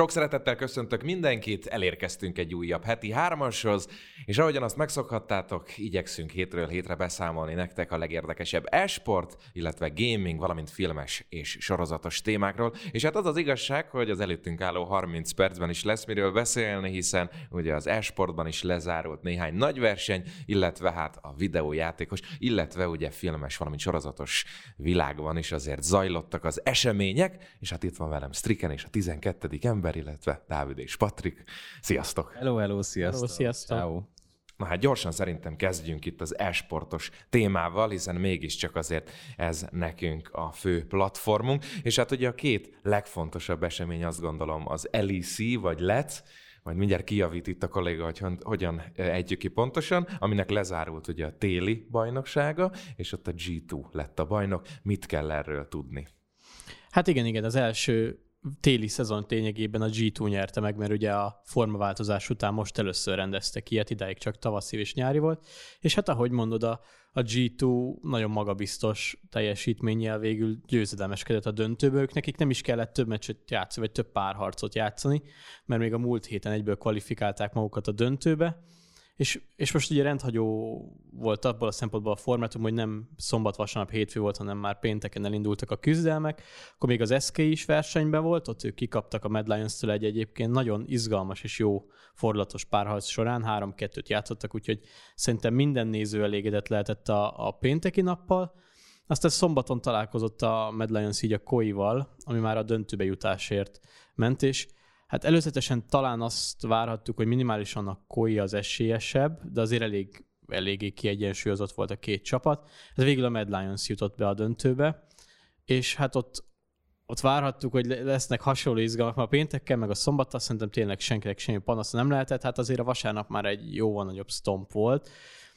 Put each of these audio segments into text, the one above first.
Sok szeretettel köszöntök mindenkit, elérkeztünk egy újabb heti hármashoz, és ahogyan azt megszokhattátok, igyekszünk hétről hétre beszámolni nektek a legérdekesebb esport, illetve gaming, valamint filmes és sorozatos témákról. És hát az az igazság, hogy az előttünk álló 30 percben is lesz miről beszélni, hiszen ugye az esportban is lezárult néhány nagy verseny, illetve hát a videójátékos, illetve ugye filmes, valamint sorozatos világban is azért zajlottak az események, és hát itt van velem Striken és a 12. ember, illetve Dávid és Patrik. Sziasztok! Hello, hello, sziasztok! Hello, sziasztok! Ciao. Na hát gyorsan szerintem kezdjünk itt az esportos témával, hiszen mégiscsak azért ez nekünk a fő platformunk. És hát ugye a két legfontosabb esemény azt gondolom az LEC vagy LEC, majd mindjárt kijavít itt a kolléga, hogy hogyan együk ki pontosan, aminek lezárult ugye a téli bajnoksága, és ott a G2 lett a bajnok. Mit kell erről tudni? Hát igen, igen, az első téli szezon lényegében a G2 nyerte meg, mert ugye a formaváltozás után most először rendeztek ilyet, idáig csak tavaszi és nyári volt, és hát ahogy mondod, a, a G2 nagyon magabiztos teljesítménnyel végül győzedelmeskedett a döntőből, ők nekik nem is kellett több meccset játszani, vagy több párharcot játszani, mert még a múlt héten egyből kvalifikálták magukat a döntőbe, és, és most ugye rendhagyó volt abból a szempontból a formátum, hogy nem szombat, vasárnap, hétfő volt, hanem már pénteken elindultak a küzdelmek. Akkor még az SK is versenyben volt, ott ők kikaptak a Mad Lions-től egy egyébként nagyon izgalmas és jó fordulatos párharc során, három-kettőt játszottak, úgyhogy szerintem minden néző elégedett lehetett a, a pénteki nappal. Aztán szombaton találkozott a Mad Lions így a Koival, ami már a döntőbe jutásért ment, és Hát előzetesen talán azt várhattuk, hogy minimálisan a Koi az esélyesebb, de azért elég, eléggé kiegyensúlyozott volt a két csapat. Ez végül a Mad Lions jutott be a döntőbe, és hát ott, ott várhattuk, hogy lesznek hasonló izgalmak, mert a péntekkel, meg a szombattal szerintem tényleg senkinek semmi panasz nem lehetett, hát azért a vasárnap már egy jóval nagyobb stomp volt.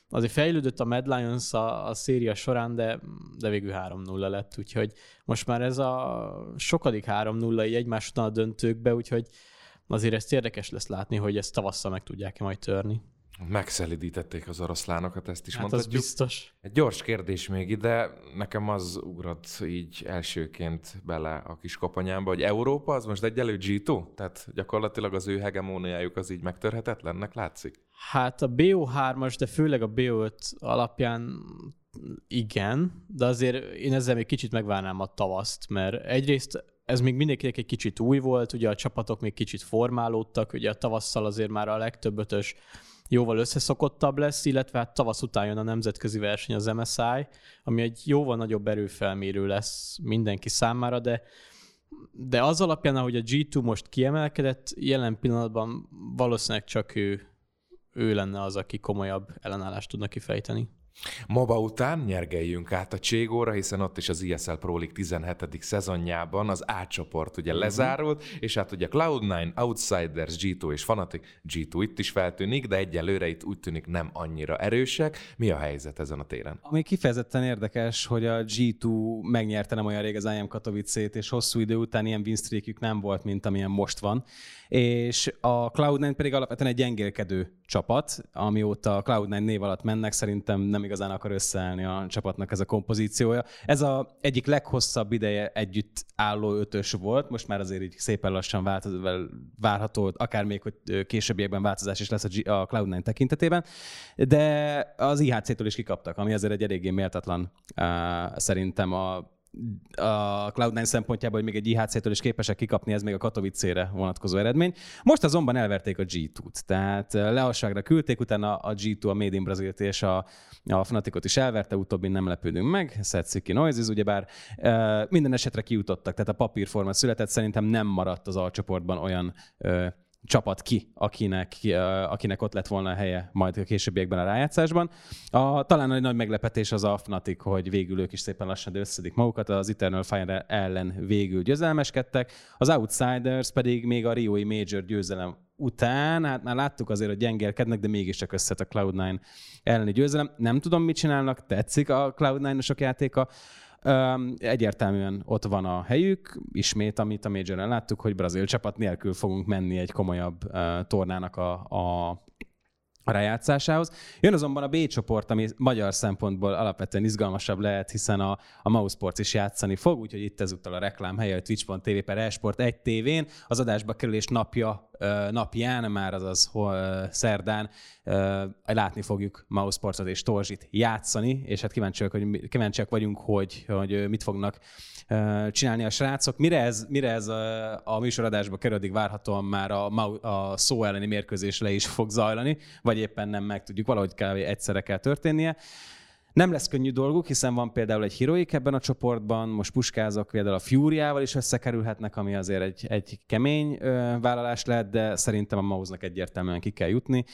Azért fejlődött a Mad Lions a, a széria során, de, de végül 3-0 lett, úgyhogy most már ez a sokadik 3-0 így egymás után a döntőkbe, úgyhogy azért ezt érdekes lesz látni, hogy ezt tavasszal meg tudják-e majd törni. Megszelidítették az oroszlánokat, ezt is hát mondhatjuk. Az biztos. Egy gyors kérdés még ide, nekem az ugrott így elsőként bele a kis koponyámba, hogy Európa az most egyelő G2? Tehát gyakorlatilag az ő hegemóniájuk az így megtörhetetlennek látszik? Hát a BO3-as, de főleg a BO5 alapján igen, de azért én ezzel még kicsit megvárnám a tavaszt, mert egyrészt ez még mindenkinek egy kicsit új volt, ugye a csapatok még kicsit formálódtak, ugye a tavasszal azért már a legtöbb ötös jóval összeszokottabb lesz, illetve hát tavasz után jön a nemzetközi verseny az MSI, ami egy jóval nagyobb erőfelmérő lesz mindenki számára, de de az alapján, ahogy a G2 most kiemelkedett, jelen pillanatban valószínűleg csak ő, ő lenne az, aki komolyabb ellenállást tudna kifejteni. MOBA után nyergeljünk át a Cségóra, hiszen ott is az ESL Pro League 17. szezonjában az A csoport ugye uh-huh. lezárult, és hát ugye Cloud9, Outsiders, G2 és Fnatic, G2 itt is feltűnik, de egyelőre itt úgy tűnik nem annyira erősek. Mi a helyzet ezen a téren? Ami kifejezetten érdekes, hogy a G2 megnyerte nem olyan rég az IM Katowice-t, és hosszú idő után ilyen winstreakjük nem volt, mint amilyen most van. És a Cloud9 pedig alapvetően egy gyengélkedő csapat, amióta a Cloud9 név alatt mennek, szerintem nem igazán akar összeállni a csapatnak ez a kompozíciója. Ez a egyik leghosszabb ideje együtt álló ötös volt, most már azért így szépen lassan változ, várható, akár még, hogy későbbiekben változás is lesz a, G- a Cloud9 tekintetében, de az IHC-től is kikaptak, ami azért egy eléggé méltatlan szerintem a a Cloud9 szempontjából, hogy még egy IHC-től is képesek kikapni, ez még a Katowice-re vonatkozó eredmény. Most azonban elverték a G2-t, tehát leasságra küldték, utána a G2 a Made in Brazilt és a, a Fnaticot is elverte, utóbbi nem lepődünk meg, Setsuki Noises, ugyebár minden esetre kijutottak, tehát a papírforma született, szerintem nem maradt az alcsoportban olyan csapat ki, akinek, akinek ott lett volna a helye majd a későbbiekben a rájátszásban. A, talán egy nagy meglepetés az a Fnatic, hogy végül ők is szépen lassan összedik magukat, az Eternal Fire ellen végül győzelmeskedtek, az Outsiders pedig még a Rioi Major győzelem után, hát már láttuk azért, hogy gyengelkednek, de mégiscsak összet a Cloud9 elleni győzelem. Nem tudom, mit csinálnak, tetszik a Cloud9-osok játéka, Egyértelműen ott van a helyük, ismét, amit a major láttuk, hogy brazil csapat nélkül fogunk menni egy komolyabb tornának a, a a rájátszásához. Jön azonban a B csoport, ami magyar szempontból alapvetően izgalmasabb lehet, hiszen a, a Mausports is játszani fog, úgyhogy itt ezúttal a reklám helye, a twitch.tv per esport egy tévén. Az adásba kerülés napja, napján, már azaz szerdán látni fogjuk Mausportot és Torzsit játszani, és hát kíváncsiak, hogy, kíváncsiak vagyunk, hogy, hogy mit fognak csinálni a srácok. Mire ez, mire ez a, a műsoradásba kerül, várhatóan már a, a szó elleni mérkőzés le is fog zajlani, vagy éppen nem meg tudjuk, valahogy kell, egyszerre kell történnie. Nem lesz könnyű dolguk, hiszen van például egy Heroic ebben a csoportban, most puskázok például a Fury-ával is összekerülhetnek, ami azért egy, egy kemény ö, vállalás lehet, de szerintem a Mausnak egyértelműen ki kell jutni.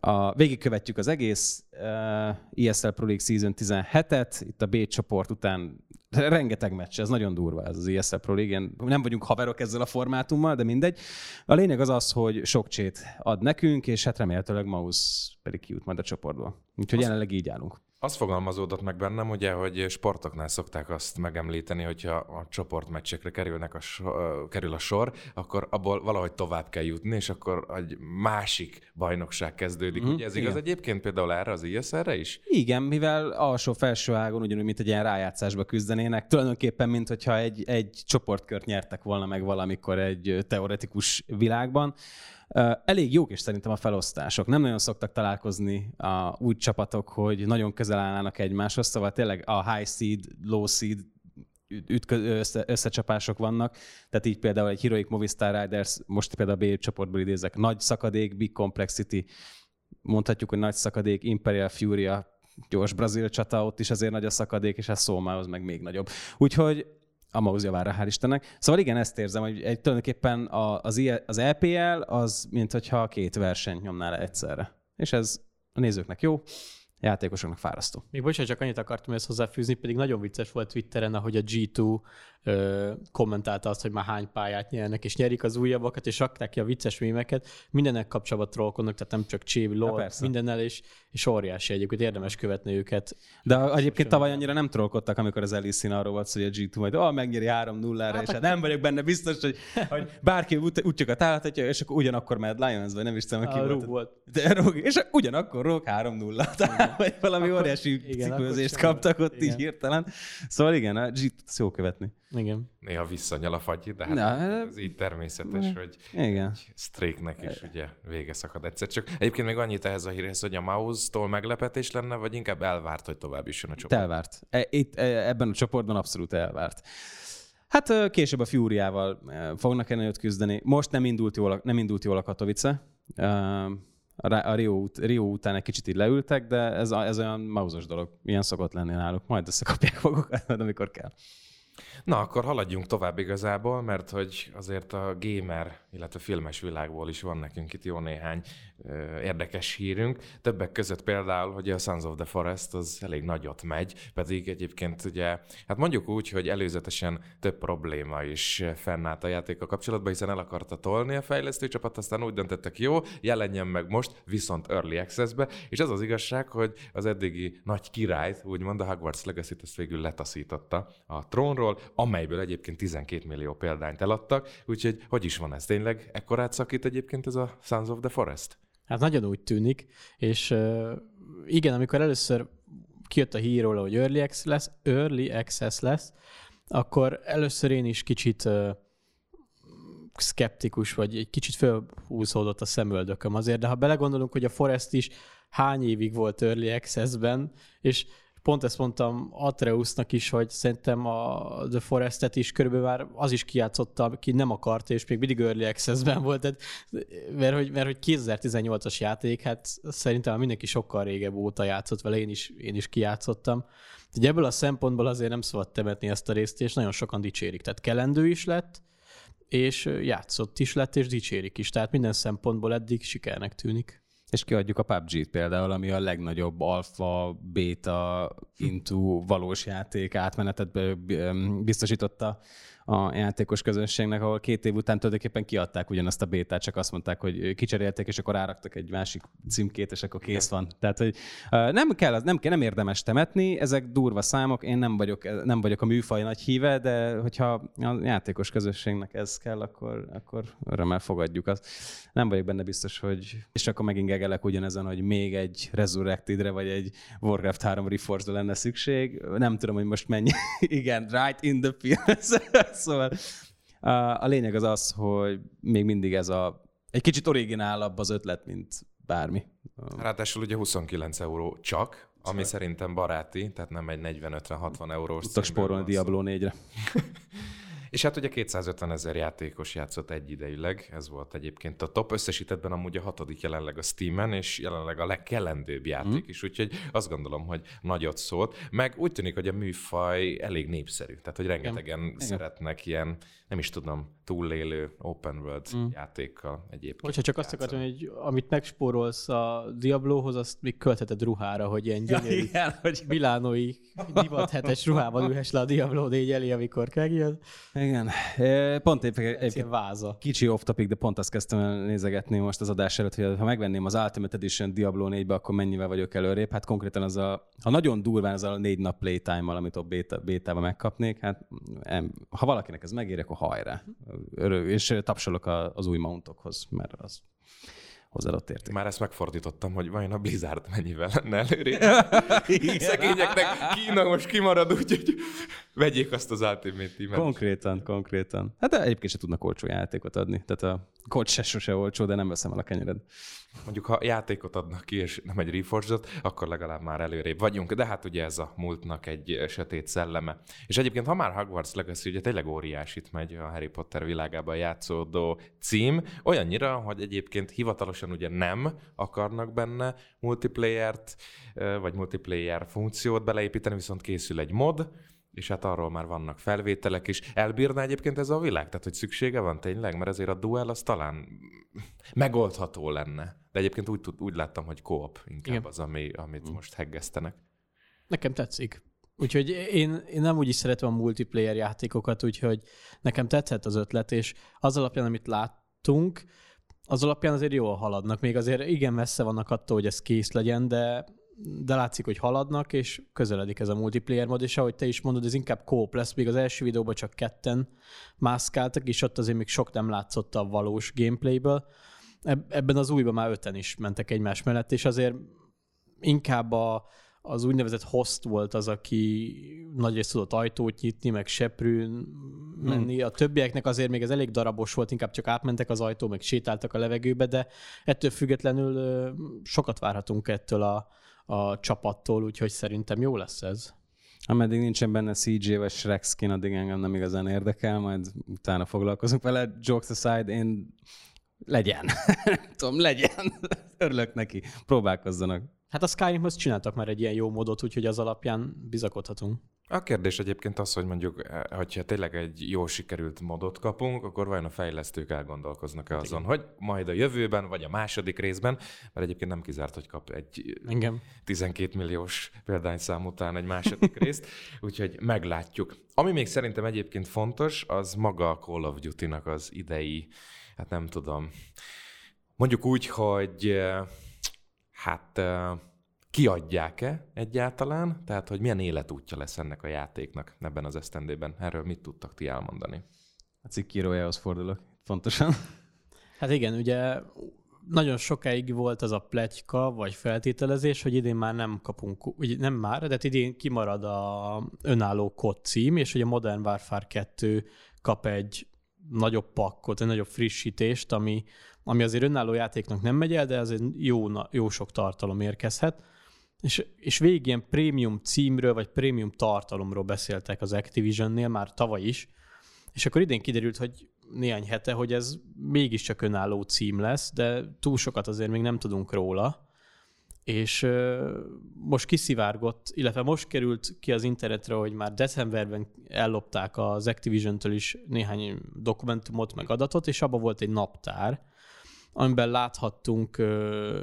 A, végigkövetjük az egész uh, ESL Pro League Season 17-et, itt a B csoport után rengeteg meccs, ez nagyon durva ez az ESL Pro League. Nem vagyunk haverok ezzel a formátummal, de mindegy. A lényeg az az, hogy sok csét ad nekünk, és hát remélhetőleg Maus pedig kijut majd a csoportból. Úgyhogy Azt... jelenleg így állunk. Az fogalmazódott meg bennem, ugye, hogy sportoknál szokták azt megemlíteni, hogyha a csoportmeccsekre kerülnek a sor, kerül a sor, akkor abból valahogy tovább kell jutni, és akkor egy másik bajnokság kezdődik. Mm, ugye ez igen. igaz egyébként például erre az ISR-re is? Igen, mivel alsó-felső ágon ugyanúgy, mint egy ilyen rájátszásba küzdenének, tulajdonképpen, mint hogyha egy, egy csoportkört nyertek volna meg valamikor egy teoretikus világban. Elég jók is szerintem a felosztások. Nem nagyon szoktak találkozni a úgy csapatok, hogy nagyon közel állnának egymáshoz, szóval tényleg a high seed, low seed ütkö, össze, összecsapások vannak. Tehát így például egy Heroic Movistar Riders, most például a B csoportból idézek, nagy szakadék, big complexity, mondhatjuk, hogy nagy szakadék, Imperial Fury, gyors brazil csata, ott is azért nagy a szakadék, és a Szómához meg még nagyobb. Úgyhogy a Mauz javára, hál' Istennek. Szóval igen, ezt érzem, hogy egy, tulajdonképpen az, az EPL az, mint hogyha két versenyt nyomnál egyszerre. És ez a nézőknek jó, játékosoknak fárasztó. Még bocsánat, csak annyit akartam ezt hozzáfűzni, pedig nagyon vicces volt Twitteren, ahogy a G2 ö, kommentálta azt, hogy már hány pályát nyernek, és nyerik az újabbakat, és rakták ki a vicces mémeket. Mindennek kapcsolatban trollkodnak, tehát nem csak Csévi, LOL, mindennel, és, és óriási egyébként érdemes követni őket. De egyébként tavaly annyira nem trollkodtak, amikor az Elissin arról volt, hogy a G2 majd oh, megnyeri 3-0-ra, hát, és hát nem vagyok benne biztos, hogy, hogy bárki útjukat állhatja, és akkor ugyanakkor Mad Lions, vagy nem is tudom, ki volt. volt. De, Rog, és ugyanakkor Rog 3-0, vagy valami akkor, óriási cikőzést kaptak ott igen. így hirtelen. Szóval igen, a G-t jó követni. Igen. Néha visszanyal a fagyi, de hát Na, ez így természetes, hogy igen. egy streaknek is ugye vége szakad egyszer. Csak egyébként még annyit ehhez a hírhez, hogy a Mouse-tól meglepetés lenne, vagy inkább elvárt, hogy tovább is jön a csoport? Elvárt. E, itt e, ebben a csoportban abszolút elvárt. Hát később a Fúriával fognak ennél küzdeni. Most nem indult jól, nem indult jól a Katowice. A Rio, Rio után egy kicsit így leültek, de ez, ez olyan mauzos dolog. Ilyen szokott lenni náluk. Majd összekapják magukat, amikor kell. Na, akkor haladjunk tovább igazából, mert hogy azért a gamer, illetve filmes világból is van nekünk itt jó néhány ö, érdekes hírünk. Többek között például, hogy a Sons of the Forest az elég nagyot megy, pedig egyébként ugye, hát mondjuk úgy, hogy előzetesen több probléma is fennállt a játéka kapcsolatban, hiszen el akarta tolni a fejlesztő csapat, aztán úgy döntöttek, jó, jelenjen meg most, viszont Early Access-be, és az az igazság, hogy az eddigi nagy királyt, úgymond a Hogwarts Legacy-t ezt végül letaszította a trónról, amelyből egyébként 12 millió példányt eladtak, úgyhogy hogy is van ez tényleg? Ekkorát szakít egyébként ez a Sons of the Forest? Hát nagyon úgy tűnik, és uh, igen, amikor először kijött a hír róla, hogy Early Access lesz, early access lesz akkor először én is kicsit uh, skeptikus, vagy egy kicsit fölhúzódott a szemöldököm azért, de ha belegondolunk, hogy a Forest is hány évig volt Early Access-ben, és pont ezt mondtam Atreusnak is, hogy szerintem a The Forestet is körülbelül már az is kijátszotta, aki nem akart, és még mindig Early Access-ben volt, tehát, mert, hogy, mert hogy 2018-as játék, hát szerintem mindenki sokkal régebb óta játszott vele, én is, én is kijátszottam. Ugye ebből a szempontból azért nem szabad temetni ezt a részt, és nagyon sokan dicsérik. Tehát kelendő is lett, és játszott is lett, és dicsérik is. Tehát minden szempontból eddig sikernek tűnik és kiadjuk a PUBG-t például, ami a legnagyobb alfa, beta, into valós játék átmenetet biztosította a játékos közönségnek, ahol két év után tulajdonképpen kiadták ugyanazt a bétát, csak azt mondták, hogy kicserélték, és akkor áraktak egy másik címkét, és akkor kész van. Tehát, hogy nem kell, nem, kell, nem érdemes temetni, ezek durva számok, én nem vagyok, nem vagyok a műfaj nagy híve, de hogyha a játékos közösségnek ez kell, akkor, akkor örömmel fogadjuk azt. Nem vagyok benne biztos, hogy és akkor megint gegelek ugyanezen, hogy még egy Resurrected-re, vagy egy Warcraft 3 reforged lenne szükség. Nem tudom, hogy most mennyi. Igen, right in the field. szóval a lényeg az az, hogy még mindig ez a egy kicsit originálabb az ötlet, mint bármi. Ráadásul ugye 29 euró csak, ami Szóval. szerintem baráti, tehát nem egy 40-50-60 eurós. Tudtak spórolni Diablo 4-re. És hát ugye 250 ezer játékos játszott egyidejűleg, ez volt egyébként a top. Összesítettben amúgy a hatodik jelenleg a Steam-en, és jelenleg a legkelendőbb játék mm. is, úgyhogy azt gondolom, hogy nagyot szólt. Meg úgy tűnik, hogy a műfaj elég népszerű, tehát hogy rengetegen Igen. szeretnek ilyen, nem is tudom, túlélő open world mm. játékkal egyébként. Hogyha csak azt akartam, hogy amit megspórolsz a Diablohoz, azt még költheted ruhára, hogy ilyen gyönyörű ja, igen, hogy... milánói divat hetes ruhával ülhess le a Diablo 4 elé, amikor megjön. Igen. Pont épp egy váza. kicsi off topic, de pont azt kezdtem el nézegetni most az adás előtt, hogy ha megvenném az Ultimate Edition Diablo 4-be, akkor mennyivel vagyok előrébb. Hát konkrétan az a, ha nagyon durván az a négy nap playtime-mal, amit a beta, bétába megkapnék, hát ha valakinek ez megér, akkor hajrá. És tapsolok az új mountokhoz, mert az hozzáadott érték. Már ezt megfordítottam, hogy vajon a Blizzard mennyivel lenne előrébb. Szegényeknek Kína most kimarad, úgyhogy vegyék azt az Ultimate team Konkrétan, konkrétan. Hát de egyébként se tudnak olcsó játékot adni. Tehát a kod se sose olcsó, de nem veszem el a kenyered. Mondjuk, ha játékot adnak ki, és nem egy reforged akkor legalább már előrébb vagyunk. De hát ugye ez a múltnak egy sötét szelleme. És egyébként, ha már Hogwarts Legacy, ugye tényleg óriásit megy a Harry Potter világában játszódó cím, olyannyira, hogy egyébként hivatalosan ugye nem akarnak benne multiplayer-t, vagy multiplayer funkciót beleépíteni, viszont készül egy mod, és hát arról már vannak felvételek is. Elbírna egyébként ez a világ? Tehát, hogy szüksége van tényleg? Mert azért a duel az talán megoldható lenne. De egyébként úgy, úgy láttam, hogy koop inkább Igen. az, ami, amit mm. most heggesztenek. Nekem tetszik. Úgyhogy én, én nem úgy is szeretem a multiplayer játékokat, úgyhogy nekem tetszett az ötlet, és az alapján, amit láttunk, az alapján azért jól haladnak. Még azért igen messze vannak attól, hogy ez kész legyen, de de látszik, hogy haladnak, és közeledik ez a multiplayer mod, és ahogy te is mondod, ez inkább kóp lesz, még az első videóban csak ketten mászkáltak, és ott azért még sok nem látszott a valós gameplayből. Ebben az újban már öten is mentek egymás mellett, és azért inkább a, az úgynevezett host volt az, aki nagyrészt tudott ajtót nyitni, meg seprűn menni. Hmm. A többieknek azért még ez elég darabos volt, inkább csak átmentek az ajtó, meg sétáltak a levegőbe, de ettől függetlenül sokat várhatunk ettől a, a csapattól, úgyhogy szerintem jó lesz ez. Ameddig nincsen benne CJ vagy Shrek skin, addig engem nem igazán érdekel, majd utána foglalkozunk vele. Jokes aside, én legyen. Tudom, legyen. Örülök neki. Próbálkozzanak. Hát a Skyrimhoz csináltak már egy ilyen jó módot, úgyhogy az alapján bizakodhatunk. A kérdés egyébként az, hogy mondjuk, eh, hogyha tényleg egy jó sikerült modot kapunk, akkor vajon a fejlesztők elgondolkoznak-e azon, Igen. hogy majd a jövőben, vagy a második részben, mert egyébként nem kizárt, hogy kap egy Engem. 12 milliós példányszám után egy második részt, úgyhogy meglátjuk. Ami még szerintem egyébként fontos, az maga a Call of Duty-nak az idei, hát nem tudom, mondjuk úgy, hogy eh, hát eh, kiadják-e egyáltalán, tehát hogy milyen életútja lesz ennek a játéknak ebben az esztendében. Erről mit tudtak ti elmondani? A cikkírójához fordulok, fontosan. Hát igen, ugye nagyon sokáig volt az a pletyka, vagy feltételezés, hogy idén már nem kapunk, ugye nem már, de hát idén kimarad a önálló kod cím, és hogy a Modern Warfare 2 kap egy nagyobb pakkot, egy nagyobb frissítést, ami, ami azért önálló játéknak nem megy el, de azért jó, jó sok tartalom érkezhet. És, és végig ilyen prémium címről, vagy prémium tartalomról beszéltek az Activisionnél már tavaly is, és akkor idén kiderült, hogy néhány hete, hogy ez mégiscsak önálló cím lesz, de túl sokat azért még nem tudunk róla. És most kiszivárgott, illetve most került ki az internetre, hogy már decemberben ellopták az Activision-től is néhány dokumentumot, meg adatot, és abban volt egy naptár, amiben láthattunk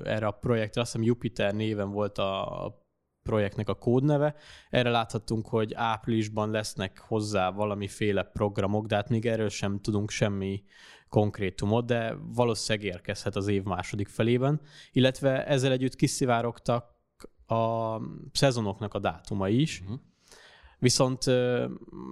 erre a projektre, azt hiszem Jupiter néven volt a projektnek a kódneve. Erre láthattunk, hogy áprilisban lesznek hozzá valamiféle programok, de hát még erről sem tudunk semmi konkrétumot, de valószínűleg érkezhet az év második felében, illetve ezzel együtt kiszivárogtak a szezonoknak a dátuma is, uh-huh. Viszont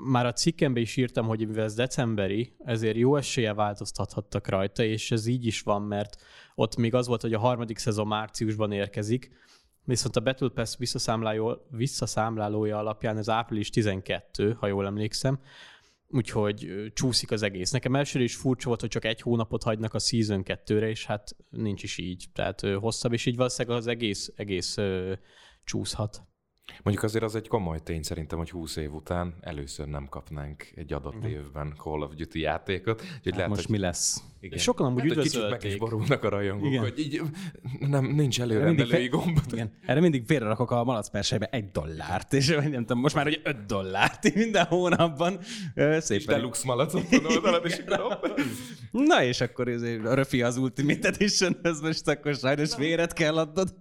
már a cikkemben is írtam, hogy mivel ez decemberi, ezért jó esélye változtathattak rajta, és ez így is van, mert ott még az volt, hogy a harmadik szezon márciusban érkezik, viszont a Battle Pass visszaszámlálója alapján ez április 12, ha jól emlékszem, úgyhogy csúszik az egész. Nekem elsőre is furcsa volt, hogy csak egy hónapot hagynak a Season 2-re, és hát nincs is így. Tehát hosszabb, és így valószínűleg az egész, egész csúszhat. Mondjuk azért az egy komoly tény szerintem, hogy 20 év után először nem kapnánk egy adott mm. évben Call of Duty játékot. Úgyhogy hát lehet, most hogy... mi lesz? Igen. És sokan amúgy hát, kicsit meg is borulnak a rajongók, igen. hogy így nem, nincs előrendelői fe... gomb. Igen. Erre mindig félrerakok a malacpersejbe egy dollárt, és nem tudom, most már hogy 5 dollárt minden hónapban. Szépen. És deluxe malacot oldalad, és Na és akkor ez a Röfi az Ultimate Edition, ez most akkor sajnos véret kell adnod.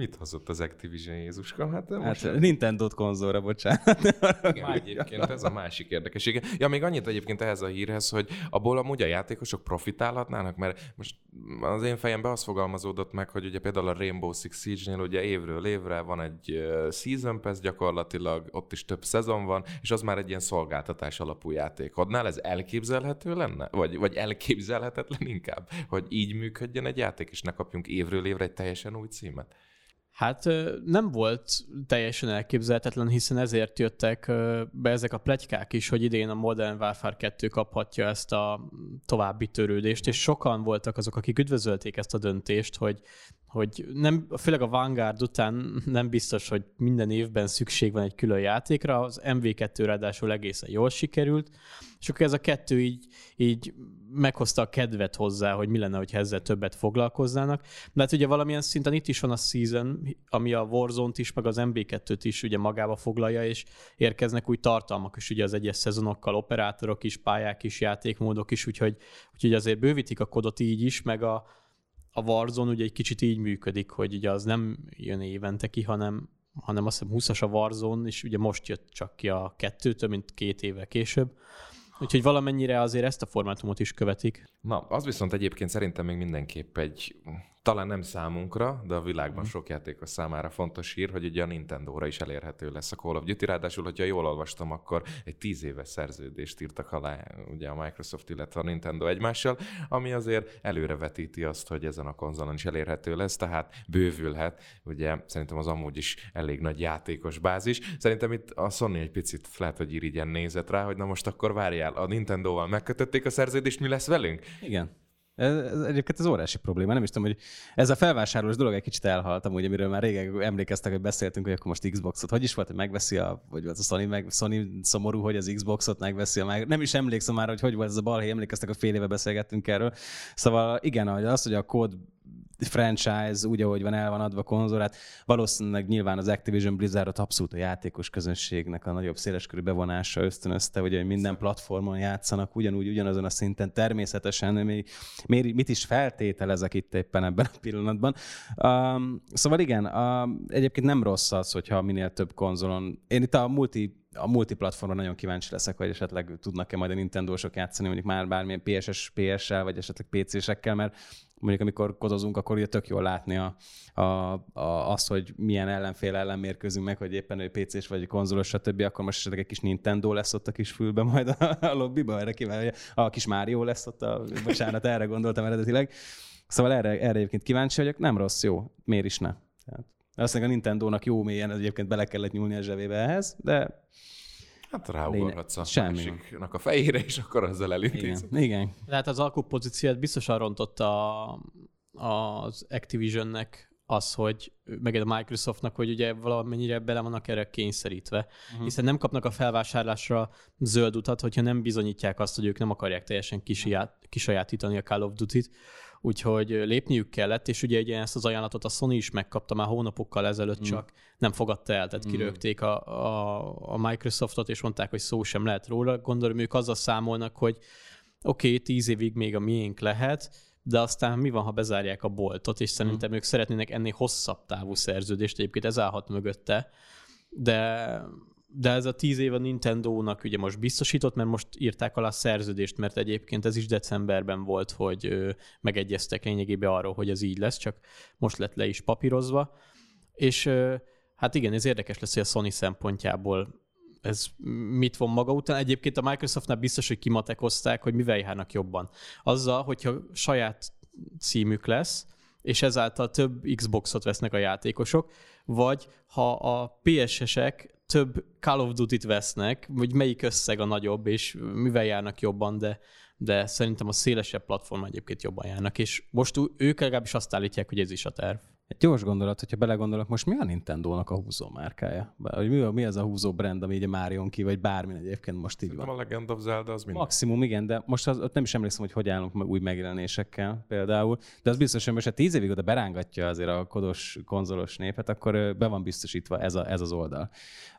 Mit hozott az Activision Jézuska? Hát, hát most... Nintendo-t konzolra, bocsánat. Igen, egyébként ez a másik érdekesség. Ja, még annyit egyébként ehhez a hírhez, hogy abból amúgy a játékosok profitálhatnának, mert most az én fejemben az fogalmazódott meg, hogy ugye például a Rainbow Six Siege-nél ugye évről évre van egy Season Pass gyakorlatilag, ott is több szezon van, és az már egy ilyen szolgáltatás alapú játék. Odnál ez elképzelhető lenne? Vagy, vagy elképzelhetetlen inkább, hogy így működjön egy játék, és ne kapjunk évről évre egy teljesen új címet? Hát nem volt teljesen elképzelhetetlen, hiszen ezért jöttek be ezek a plegykák is, hogy idén a Modern Warfare 2 kaphatja ezt a további törődést, és sokan voltak azok, akik üdvözölték ezt a döntést, hogy hogy nem, főleg a Vanguard után nem biztos, hogy minden évben szükség van egy külön játékra, az MV2 ráadásul egészen jól sikerült, és akkor ez a kettő így, így meghozta a kedvet hozzá, hogy mi lenne, hogy ezzel többet foglalkoznának. De hát ugye valamilyen szinten itt is van a Season, ami a Warzone-t is, meg az MB2-t is ugye magába foglalja, és érkeznek új tartalmak is ugye az egyes szezonokkal, operátorok is, pályák is, játékmódok is, úgyhogy, úgyhogy azért bővítik a kodot így is, meg a, a Warzone ugye egy kicsit így működik, hogy ugye az nem jön évente ki, hanem, hanem azt hiszem 20-as a Warzone, és ugye most jött csak ki a kettőtől, mint két éve később. Úgyhogy valamennyire azért ezt a formátumot is követik. Na, az viszont egyébként szerintem még mindenképp egy talán nem számunkra, de a világban mm. sok játékos számára fontos hír, hogy ugye a Nintendo-ra is elérhető lesz a Call of Duty. Ráadásul, hogyha jól olvastam, akkor egy tíz éves szerződést írtak alá ugye a Microsoft, illetve a Nintendo egymással, ami azért előrevetíti azt, hogy ezen a konzolon is elérhető lesz, tehát bővülhet. Ugye szerintem az amúgy is elég nagy játékos bázis. Szerintem itt a Sony egy picit lehet, hogy irigyen nézett rá, hogy na most akkor várjál, a Nintendo-val megkötötték a szerződést, mi lesz velünk? Igen. Ez, ez egyébként az órási probléma. Nem is tudom, hogy ez a felvásárlós dolog egy kicsit elhaltam, ugye, amiről már régen emlékeztek, hogy beszéltünk, hogy akkor most Xboxot. Hogy is volt, hogy megveszi a, vagy volt a Sony, meg, Sony szomorú, hogy az Xboxot megveszi a meg. Nem is emlékszem már, hogy hogy volt ez a balhé, emlékeztek, a fél éve beszélgettünk erről. Szóval igen, az, hogy a kód franchise úgy, ahogy van, el van adva konzolát. Valószínűleg nyilván az Activision Blizzardot abszolút a játékos közönségnek a nagyobb széleskörű bevonása ösztönözte, hogy minden platformon játszanak ugyanúgy, ugyanazon a szinten. Természetesen mi, mi, mit is feltételezek itt éppen ebben a pillanatban. Um, szóval igen, um, egyébként nem rossz az, hogyha minél több konzolon. Én itt a multi a multiplatformra nagyon kíváncsi leszek, hogy esetleg tudnak-e majd a Nintendo-sok játszani, mondjuk már bármilyen PSS, PS-sel, vagy esetleg PC-sekkel, mert mondjuk amikor kodozunk, akkor ugye tök jól látni a, a, a, azt, hogy milyen ellenfél ellen mérkőzünk meg, hogy éppen ő PC-s vagy konzolos, stb. Akkor most esetleg egy kis Nintendo lesz ott a kis fülbe majd a, a lobbyba, erre kíván, a kis Mario lesz ott, a, bocsánat, erre gondoltam eredetileg. Szóval erre, erre egyébként kíváncsi vagyok, nem rossz, jó, miért is ne. Tehát, azt a Nintendo-nak jó mélyen egyébként bele kellett nyúlni a zsebébe ehhez, de Hát ráugorhatsz a Semmi. másiknak a fejére, és akkor ezzel elintézed. Igen. Igen. Tehát az alkupozíciót biztosan rontotta az Activisionnek az, hogy meg a Microsoftnak, hogy ugye valamennyire bele vannak erre kényszerítve, uh-huh. hiszen nem kapnak a felvásárlásra zöld utat, hogyha nem bizonyítják azt, hogy ők nem akarják teljesen kisajátítani a Call of Duty-t, úgyhogy lépniük kellett, és ugye, ugye ezt az ajánlatot a Sony is megkapta már hónapokkal ezelőtt, mm. csak nem fogadta el, tehát mm. kirögték a, a, a Microsoftot, és mondták, hogy szó sem lehet róla. Gondolom, ők azzal számolnak, hogy oké, okay, tíz évig még a miénk lehet, de aztán mi van, ha bezárják a boltot, és szerintem hmm. ők szeretnének ennél hosszabb távú szerződést, egyébként ez állhat mögötte, de de ez a tíz év a Nintendo-nak ugye most biztosított, mert most írták alá szerződést, mert egyébként ez is decemberben volt, hogy megegyeztek lényegében arról, hogy ez így lesz, csak most lett le is papírozva. És hát igen, ez érdekes lesz, hogy a Sony szempontjából ez mit von maga után. Egyébként a Microsoftnál biztos, hogy kimatekozták, hogy mivel járnak jobban. Azzal, hogyha saját címük lesz, és ezáltal több Xboxot vesznek a játékosok, vagy ha a PSS-ek több Call of Duty-t vesznek, hogy melyik összeg a nagyobb, és mivel járnak jobban, de, de szerintem a szélesebb platform egyébként jobban járnak, és most ők legalábbis azt állítják, hogy ez is a terv. Egy gyors gondolat, hogyha belegondolok, most mi a Nintendo-nak a húzó márkája? Hogy mi, mi az a húzó brand, ami így a ki, vagy bármi egyébként most így van? a Legend of Zelda az minden. Maximum, igen, de most az, ott nem is emlékszem, hogy hogy állunk meg új megjelenésekkel például, de az biztos, hogy most a tíz évig oda berángatja azért a kodos, konzolos népet, akkor be van biztosítva ez, a, ez az oldal.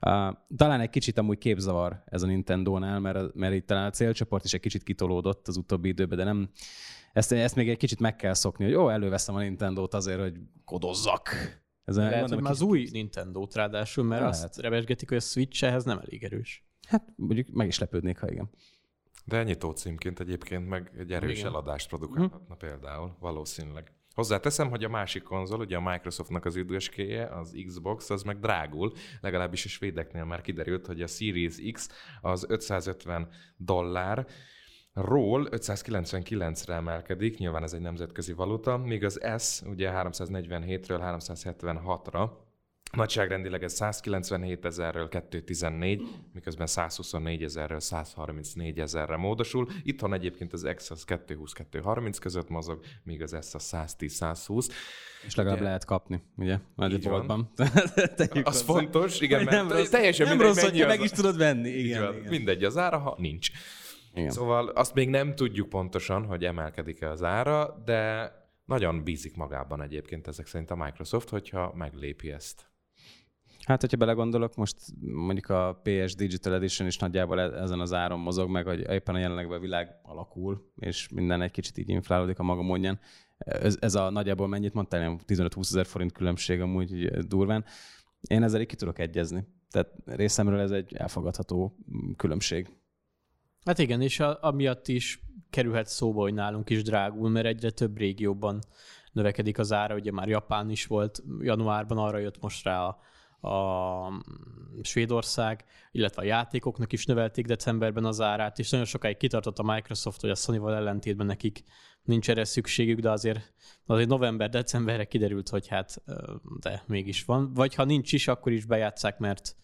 Uh, talán egy kicsit amúgy képzavar ez a Nintendo-nál, mert, mert itt talán a célcsoport is egy kicsit kitolódott az utóbbi időben, de nem, ezt, ezt még egy kicsit meg kell szokni, hogy jó, előveszem a Nintendo-t azért, hogy kodozzak. Ez Lehet, mondom, hogy az új Nintendo-t ráadásul, mert Lehet. azt rebesgetik, hogy a Switch ehhez nem elég erős. Hát mondjuk meg is lepődnék, ha igen. De nyitó címként egyébként meg egy erős igen. eladást produkálhatna hm. például, valószínűleg. Hozzáteszem, hogy a másik konzol, ugye a Microsoftnak az üdvöskéje, az Xbox, az meg drágul, legalábbis a svédeknél már kiderült, hogy a Series X az 550 dollár, ról 599-re emelkedik, nyilván ez egy nemzetközi valuta, míg az S ugye 347-ről 376-ra, Nagyságrendileg ez 197 ezerről 214, miközben 124 ezerről 134 ezerre módosul. Itthon egyébként az X az 220-230 között mozog, míg az S az 110-120. És legalább ugye, lehet kapni, ugye? Majd egy boltban. az hozzá. fontos, igen, mert nem rossz, teljesen nem rossz, hogy meg is tudod venni. Igen, igen. Mindegy az ára, ha nincs. Igen. Szóval azt még nem tudjuk pontosan, hogy emelkedik-e az ára, de nagyon bízik magában egyébként ezek szerint a Microsoft, hogyha meglépi ezt. Hát, hogyha belegondolok, most mondjuk a PS Digital Edition is nagyjából e- ezen az áron mozog meg, hogy éppen a jelenlegben a világ alakul, és minden egy kicsit így inflálódik a maga módján. Ez, ez a nagyjából mennyit mondtál, 15-20 ezer forint különbség amúgy durván. Én ezzel így ki tudok egyezni. Tehát részemről ez egy elfogadható különbség. Hát igen, és a, amiatt is kerülhet szóba, hogy nálunk is drágul, mert egyre több régióban növekedik az ára, ugye már Japán is volt, januárban arra jött most rá a, a Svédország, illetve a játékoknak is növelték decemberben az árát, és nagyon sokáig kitartott a Microsoft, hogy a Sony-val ellentétben nekik nincs erre szükségük, de azért, azért november-decemberre kiderült, hogy hát de mégis van. Vagy ha nincs is, akkor is bejátszák, mert,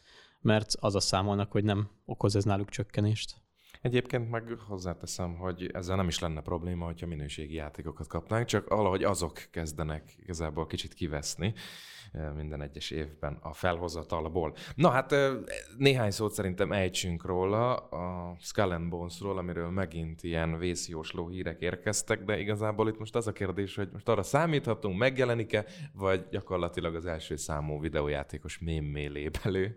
mert az a számolnak, hogy nem okoz ez náluk csökkenést. Egyébként meg hozzáteszem, hogy ezzel nem is lenne probléma, hogyha minőségi játékokat kapnánk, csak valahogy azok kezdenek igazából kicsit kiveszni minden egyes évben a felhozatalból. Na hát néhány szót szerintem ejtsünk róla, a Skull and Bones-ról, amiről megint ilyen vészjósló hírek érkeztek, de igazából itt most az a kérdés, hogy most arra számíthatunk, megjelenik-e, vagy gyakorlatilag az első számú videójátékos mémé lép elő.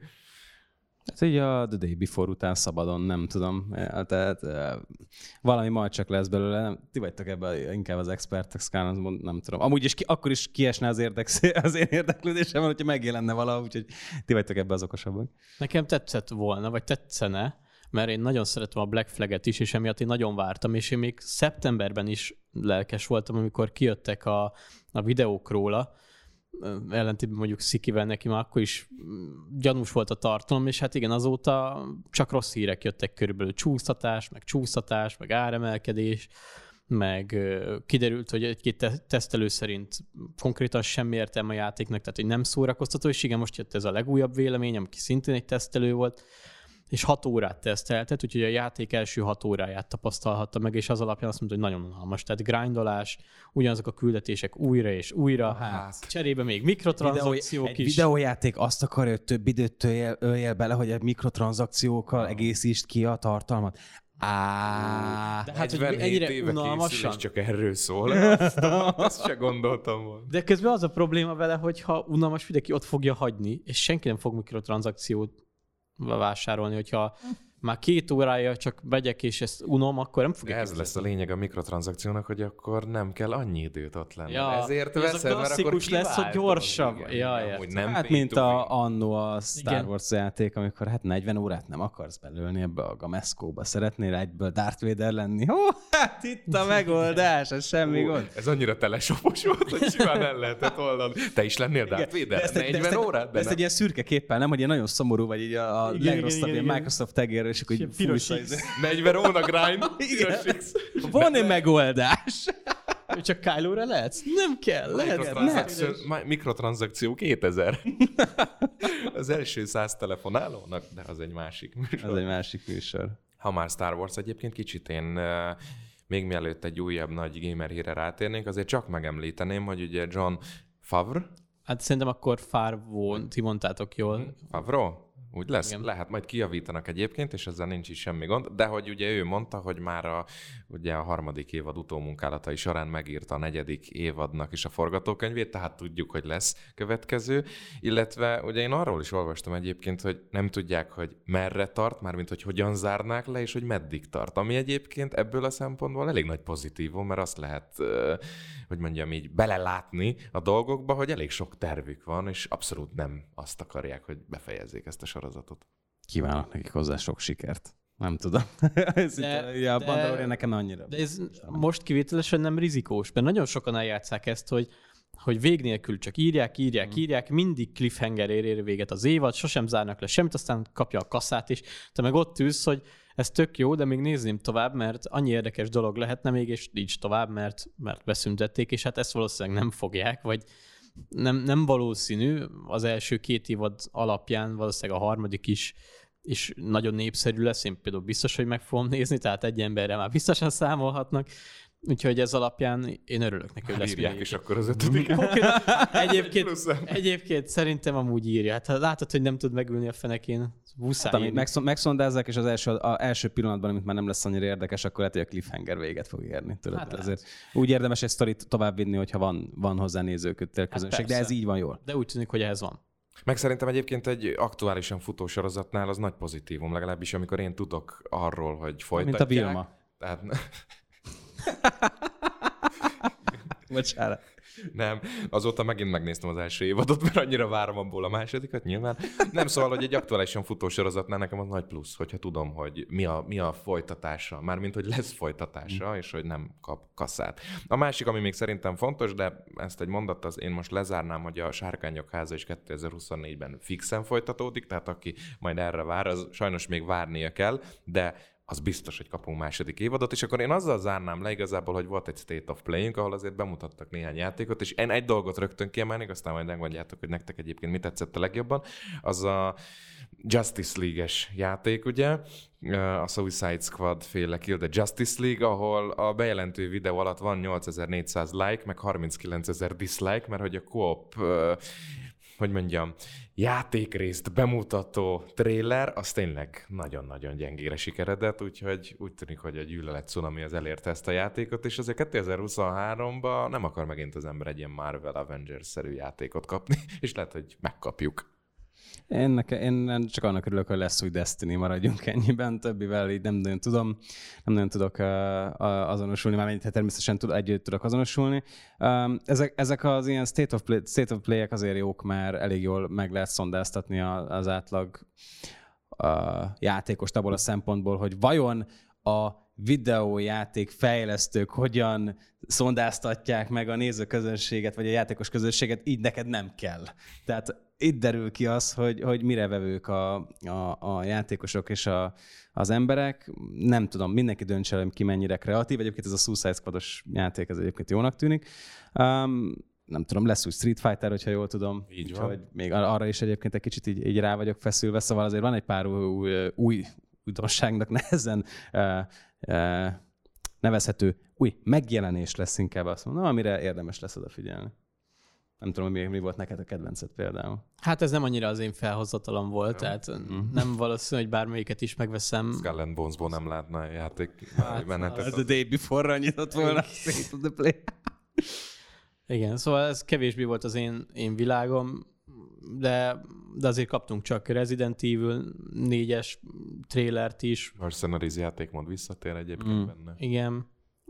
Hát így a The Day Before után szabadon, nem tudom. Tehát valami majd csak lesz belőle. Nem, ti vagytok ebben inkább az expertek, Scannon, nem tudom. Amúgy is ki, akkor is kiesne az, érdek, az én érdeklődésem, hogyha megjelenne valahogy, úgyhogy ti vagytok ebben az okosabbak. Nekem tetszett volna, vagy tetszene, mert én nagyon szeretem a Black Flag-et is, és emiatt én nagyon vártam, és én még szeptemberben is lelkes voltam, amikor kijöttek a, a videók róla, ellentétben mondjuk Szikivel neki már akkor is mm, gyanús volt a tartalom, és hát igen, azóta csak rossz hírek jöttek körülbelül. Csúsztatás, meg csúsztatás, meg áremelkedés, meg kiderült, hogy egy-két tesztelő szerint konkrétan semmi értelme a játéknak, tehát hogy nem szórakoztató, és igen, most jött ez a legújabb vélemény, ami szintén egy tesztelő volt, és hat órát teszteltet, úgyhogy a játék első hat óráját tapasztalhatta meg, és az alapján azt mondta, hogy nagyon unalmas. Tehát grindolás, ugyanazok a küldetések újra és újra, hát. cserébe még mikrotranszakciók Videó, is. Egy videójáték azt akarja, hogy több időt öljél bele, hogy a mikrotranszakciókkal egészítsd ki a tartalmat. Á, de hát, hogy ennyire éve unalmasan. csak erről szól. Azt, azt se gondoltam volna. De közben az a probléma vele, hogy ha unalmas, mindenki ott fogja hagyni, és senki nem fog mikrotranszakciót vásárolni, hogyha már két órája csak megyek, és ezt unom, akkor nem fogja Ez lesz a lényeg a mikrotranszakciónak, hogy akkor nem kell annyi időt ott lenni. Ja, Ezért ez a veszed, mert akkor klasszikus lesz, hogy gyorsabb. Igen, Ja, nem hát mint a, annó a Star Igen. Wars játék, amikor hát 40 órát nem akarsz belőlni ebbe a gameszkóba. Szeretnél egyből Darth Vader lenni? Ó, hát itt a megoldás, ez semmi Ú, gond. Ez annyira telesopos volt, hogy simán el lehetett oldani. Te is lennél Darth De Vader? ezt, egy- de 40 ezt, órát? de ezt egy ilyen szürke képpel, nem, hogy ilyen nagyon szomorú vagy így a, a Igen, legrosszabb igen, ilyen igen. Microsoft tagér, és akkor így piros X. 40 óra grind? Igen. Piros X. Van-e megoldás? Csak Kylo-ra lehetsz? Nem kell, lehet. Mikrotranszakció, mi- mikrotranszakció 2000. Az első száz telefonálónak, de az egy másik műsor. Ez egy másik műsor. Ha már Star Wars egyébként kicsit én még mielőtt egy újabb nagy gamer híre rátérnénk, azért csak megemlíteném, hogy ugye John Favre, Hát szerintem akkor Farvo, ti mondtátok jól. Favreau? Úgy lesz? Igen. Lehet, majd kijavítanak egyébként, és ezzel nincs is semmi gond, de hogy ugye ő mondta, hogy már a, ugye a harmadik évad utómunkálatai során megírta a negyedik évadnak is a forgatókönyvét, tehát tudjuk, hogy lesz következő, illetve ugye én arról is olvastam egyébként, hogy nem tudják, hogy merre tart, mármint hogy hogyan zárnák le, és hogy meddig tart, ami egyébként ebből a szempontból elég nagy pozitívum, mert azt lehet, hogy mondjam így, belelátni a dolgokba, hogy elég sok tervük van, és abszolút nem azt akarják, hogy befejezzék ezt a sorozatot. Kívánok nekik hozzá sok sikert. Nem tudom. ez De- de, ja, a de- Mandalorian nekem annyira. De ez most kivételesen nem rizikós, mert nagyon sokan eljátszák ezt, hogy hogy vég nélkül csak írják, írják, írják, mindig cliffhanger ér, ér véget az évad, sosem zárnak le semmit, aztán kapja a kasszát, és te meg ott ülsz, hogy ez tök jó, de még nézném tovább, mert annyi érdekes dolog lehetne még, és nincs tovább, mert, mert beszüntették, és hát ezt valószínűleg nem fogják, vagy nem, nem valószínű, az első két évad alapján valószínűleg a harmadik is és nagyon népszerű lesz, én például biztos, hogy meg fogom nézni, tehát egy emberre már biztosan számolhatnak, úgyhogy ez alapján én örülök neki, hogy lesz Írják is akkor az ötödik. Egyébként, egyébként szerintem amúgy írja. Hát látod, hogy nem tud megülni a fenekén, muszáj Hát, amit megszondázzák, és az első, a első pillanatban, amit már nem lesz annyira érdekes, akkor lehet, hogy a cliffhanger véget fog érni. Tudod? Hát Hát ezért úgy érdemes egy sztorit továbbvinni, hogyha van, van hozzá nézőköttel közönség, de persze. ez így van jól. De úgy tűnik, hogy ehhez van. Meg szerintem egyébként egy aktuálisan futó sorozatnál az nagy pozitívum, legalábbis amikor én tudok arról, hogy Mint folytatják. a Vilma. Tehát Bocsánat. nem, azóta megint megnéztem az első évadot, mert annyira várom abból a másodikat, nyilván. Nem szóval, hogy egy aktuálisan futó sorozatnál nekem az nagy plusz, hogyha tudom, hogy mi a, mi a folytatása, mármint, hogy lesz folytatása, és hogy nem kap kasszát. A másik, ami még szerintem fontos, de ezt egy mondat, az én most lezárnám, hogy a Sárkányok háza is 2024-ben fixen folytatódik, tehát aki majd erre vár, az sajnos még várnia kell, de az biztos, hogy kapunk második évadot, és akkor én azzal zárnám le igazából, hogy volt egy State of Playing, ahol azért bemutattak néhány játékot, és én egy dolgot rögtön kiemelnék, aztán majd megmondjátok, hogy nektek egyébként mi tetszett a legjobban, az a Justice League-es játék, ugye, a Suicide Squad féle Kill the Justice League, ahol a bejelentő videó alatt van 8400 like, meg 39000 dislike, mert hogy a ö, hogy mondjam, játékrészt bemutató trailer, az tényleg nagyon-nagyon gyengére sikeredett, úgyhogy úgy tűnik, hogy a gyűlölet cunami az elérte ezt a játékot, és azért 2023-ban nem akar megint az ember egy ilyen Marvel Avengers-szerű játékot kapni, és lehet, hogy megkapjuk. Én, neke, én csak annak örülök, hogy lesz új Destiny, maradjunk ennyiben, többivel így nem nagyon tudom, nem nagyon tudok azonosulni, már mennyit természetesen tud, együtt tudok azonosulni. Ezek, ezek az ilyen state of, play, state of play-ek azért jók, mert elég jól meg lehet szondáztatni az átlag játékost abból a szempontból, hogy vajon a videójáték fejlesztők hogyan szondáztatják meg a nézőközönséget, vagy a játékos közönséget, így neked nem kell. Tehát itt derül ki az, hogy, hogy mire vevők a, a, a játékosok és a, az emberek. Nem tudom, mindenki döntse el, ki mennyire kreatív. Egyébként ez a Suicide Squad-os játék, ez egyébként jónak tűnik. Um, nem tudom, lesz új Street Fighter, hogyha jól tudom. Így van. Úgyhogy még ar- arra is egyébként egy kicsit így, így rá vagyok feszülve, szóval azért van egy pár új, új újdonságnak nehezen uh, uh, nevezhető új megjelenés lesz inkább azt mondom, amire érdemes lesz odafigyelni. Nem tudom, hogy mi, mi volt neked a kedvenced például. Hát ez nem annyira az én felhozatalom volt, tehát nem valószínű, hogy bármelyiket is megveszem. Skull and Bonesból nem látna a játék Hát, menetet. Ez a day before-ra nyitott volna. The play. Igen, szóval ez kevésbé volt az én, én világom. de, de azért kaptunk csak Resident Evil 4-es trailert is. Mercenaries játékmód visszatér egyébként mm. benne. Igen,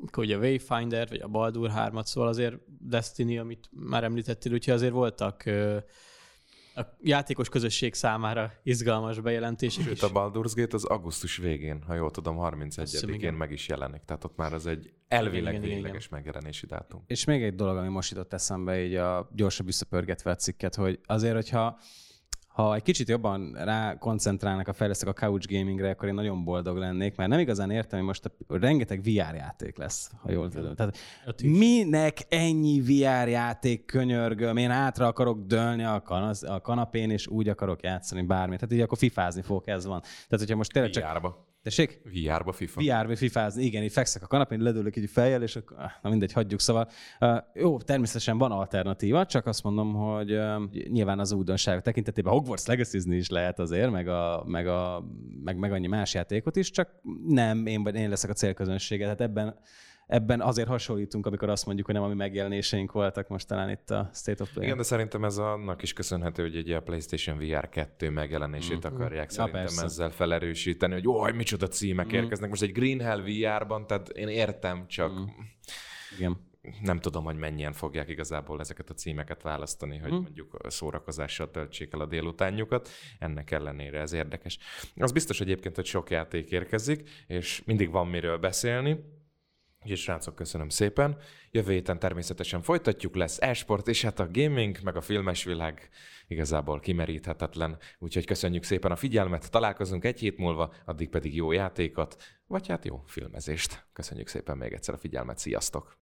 akkor ugye a Wayfinder, vagy a Baldur 3-at, szóval azért Destiny, amit már említettél, úgyhogy azért voltak a játékos közösség számára izgalmas bejelentések Sőt, is. a Baldur's Gate az augusztus végén, ha jól tudom, 31-én meg is jelenik. Tehát ott már az egy elvileg igen, végleges igen. megjelenési dátum. És még egy dolog, ami most jutott eszembe, így a gyorsabb visszapörgetve a cikket, hogy azért, hogyha ha egy kicsit jobban rá koncentrálnak a fejlesztők a couch gamingre, akkor én nagyon boldog lennék, mert nem igazán értem, hogy most a, rengeteg VR játék lesz, ha jól tudom. Tehát minek ennyi VR játék könyörgöm? Én átra akarok dölni a, kan- a kanapén, és úgy akarok játszani bármit. Tehát így akkor fifázni fogok, ez van. Tehát, hogyha most tényleg csak... VR-ba. Tessék? VR-ba FIFA. VR-ba fifázni, igen, így fekszek a kanapén, ledőlök így fejjel, és akkor, ah, na mindegy, hagyjuk. Szóval uh, jó, természetesen van alternatíva, csak azt mondom, hogy uh, nyilván az újdonságok tekintetében Hogwarts legacy is lehet azért, meg, a, meg, a, meg, meg annyi más játékot is, csak nem, én, én leszek a célközönsége, tehát ebben ebben azért hasonlítunk, amikor azt mondjuk, hogy nem a mi megjelenéseink voltak most talán itt a State of Play. Igen, de szerintem ez annak is köszönhető, hogy ugye a PlayStation VR 2 megjelenését mm. akarják szerintem ja, ezzel felerősíteni, hogy jaj, micsoda címek mm. érkeznek. Most egy Green Hell VR-ban, tehát én értem, csak mm. Igen nem tudom, hogy mennyien fogják igazából ezeket a címeket választani, hogy hmm. mondjuk szórakozással töltsék el a délutánjukat. Ennek ellenére ez érdekes. Az biztos egyébként, hogy sok játék érkezik, és mindig van miről beszélni. És srácok, köszönöm szépen. Jövő héten természetesen folytatjuk, lesz e-sport, és hát a gaming, meg a filmes világ igazából kimeríthetetlen. Úgyhogy köszönjük szépen a figyelmet, találkozunk egy hét múlva, addig pedig jó játékot, vagy hát jó filmezést. Köszönjük szépen még egyszer a figyelmet, sziasztok!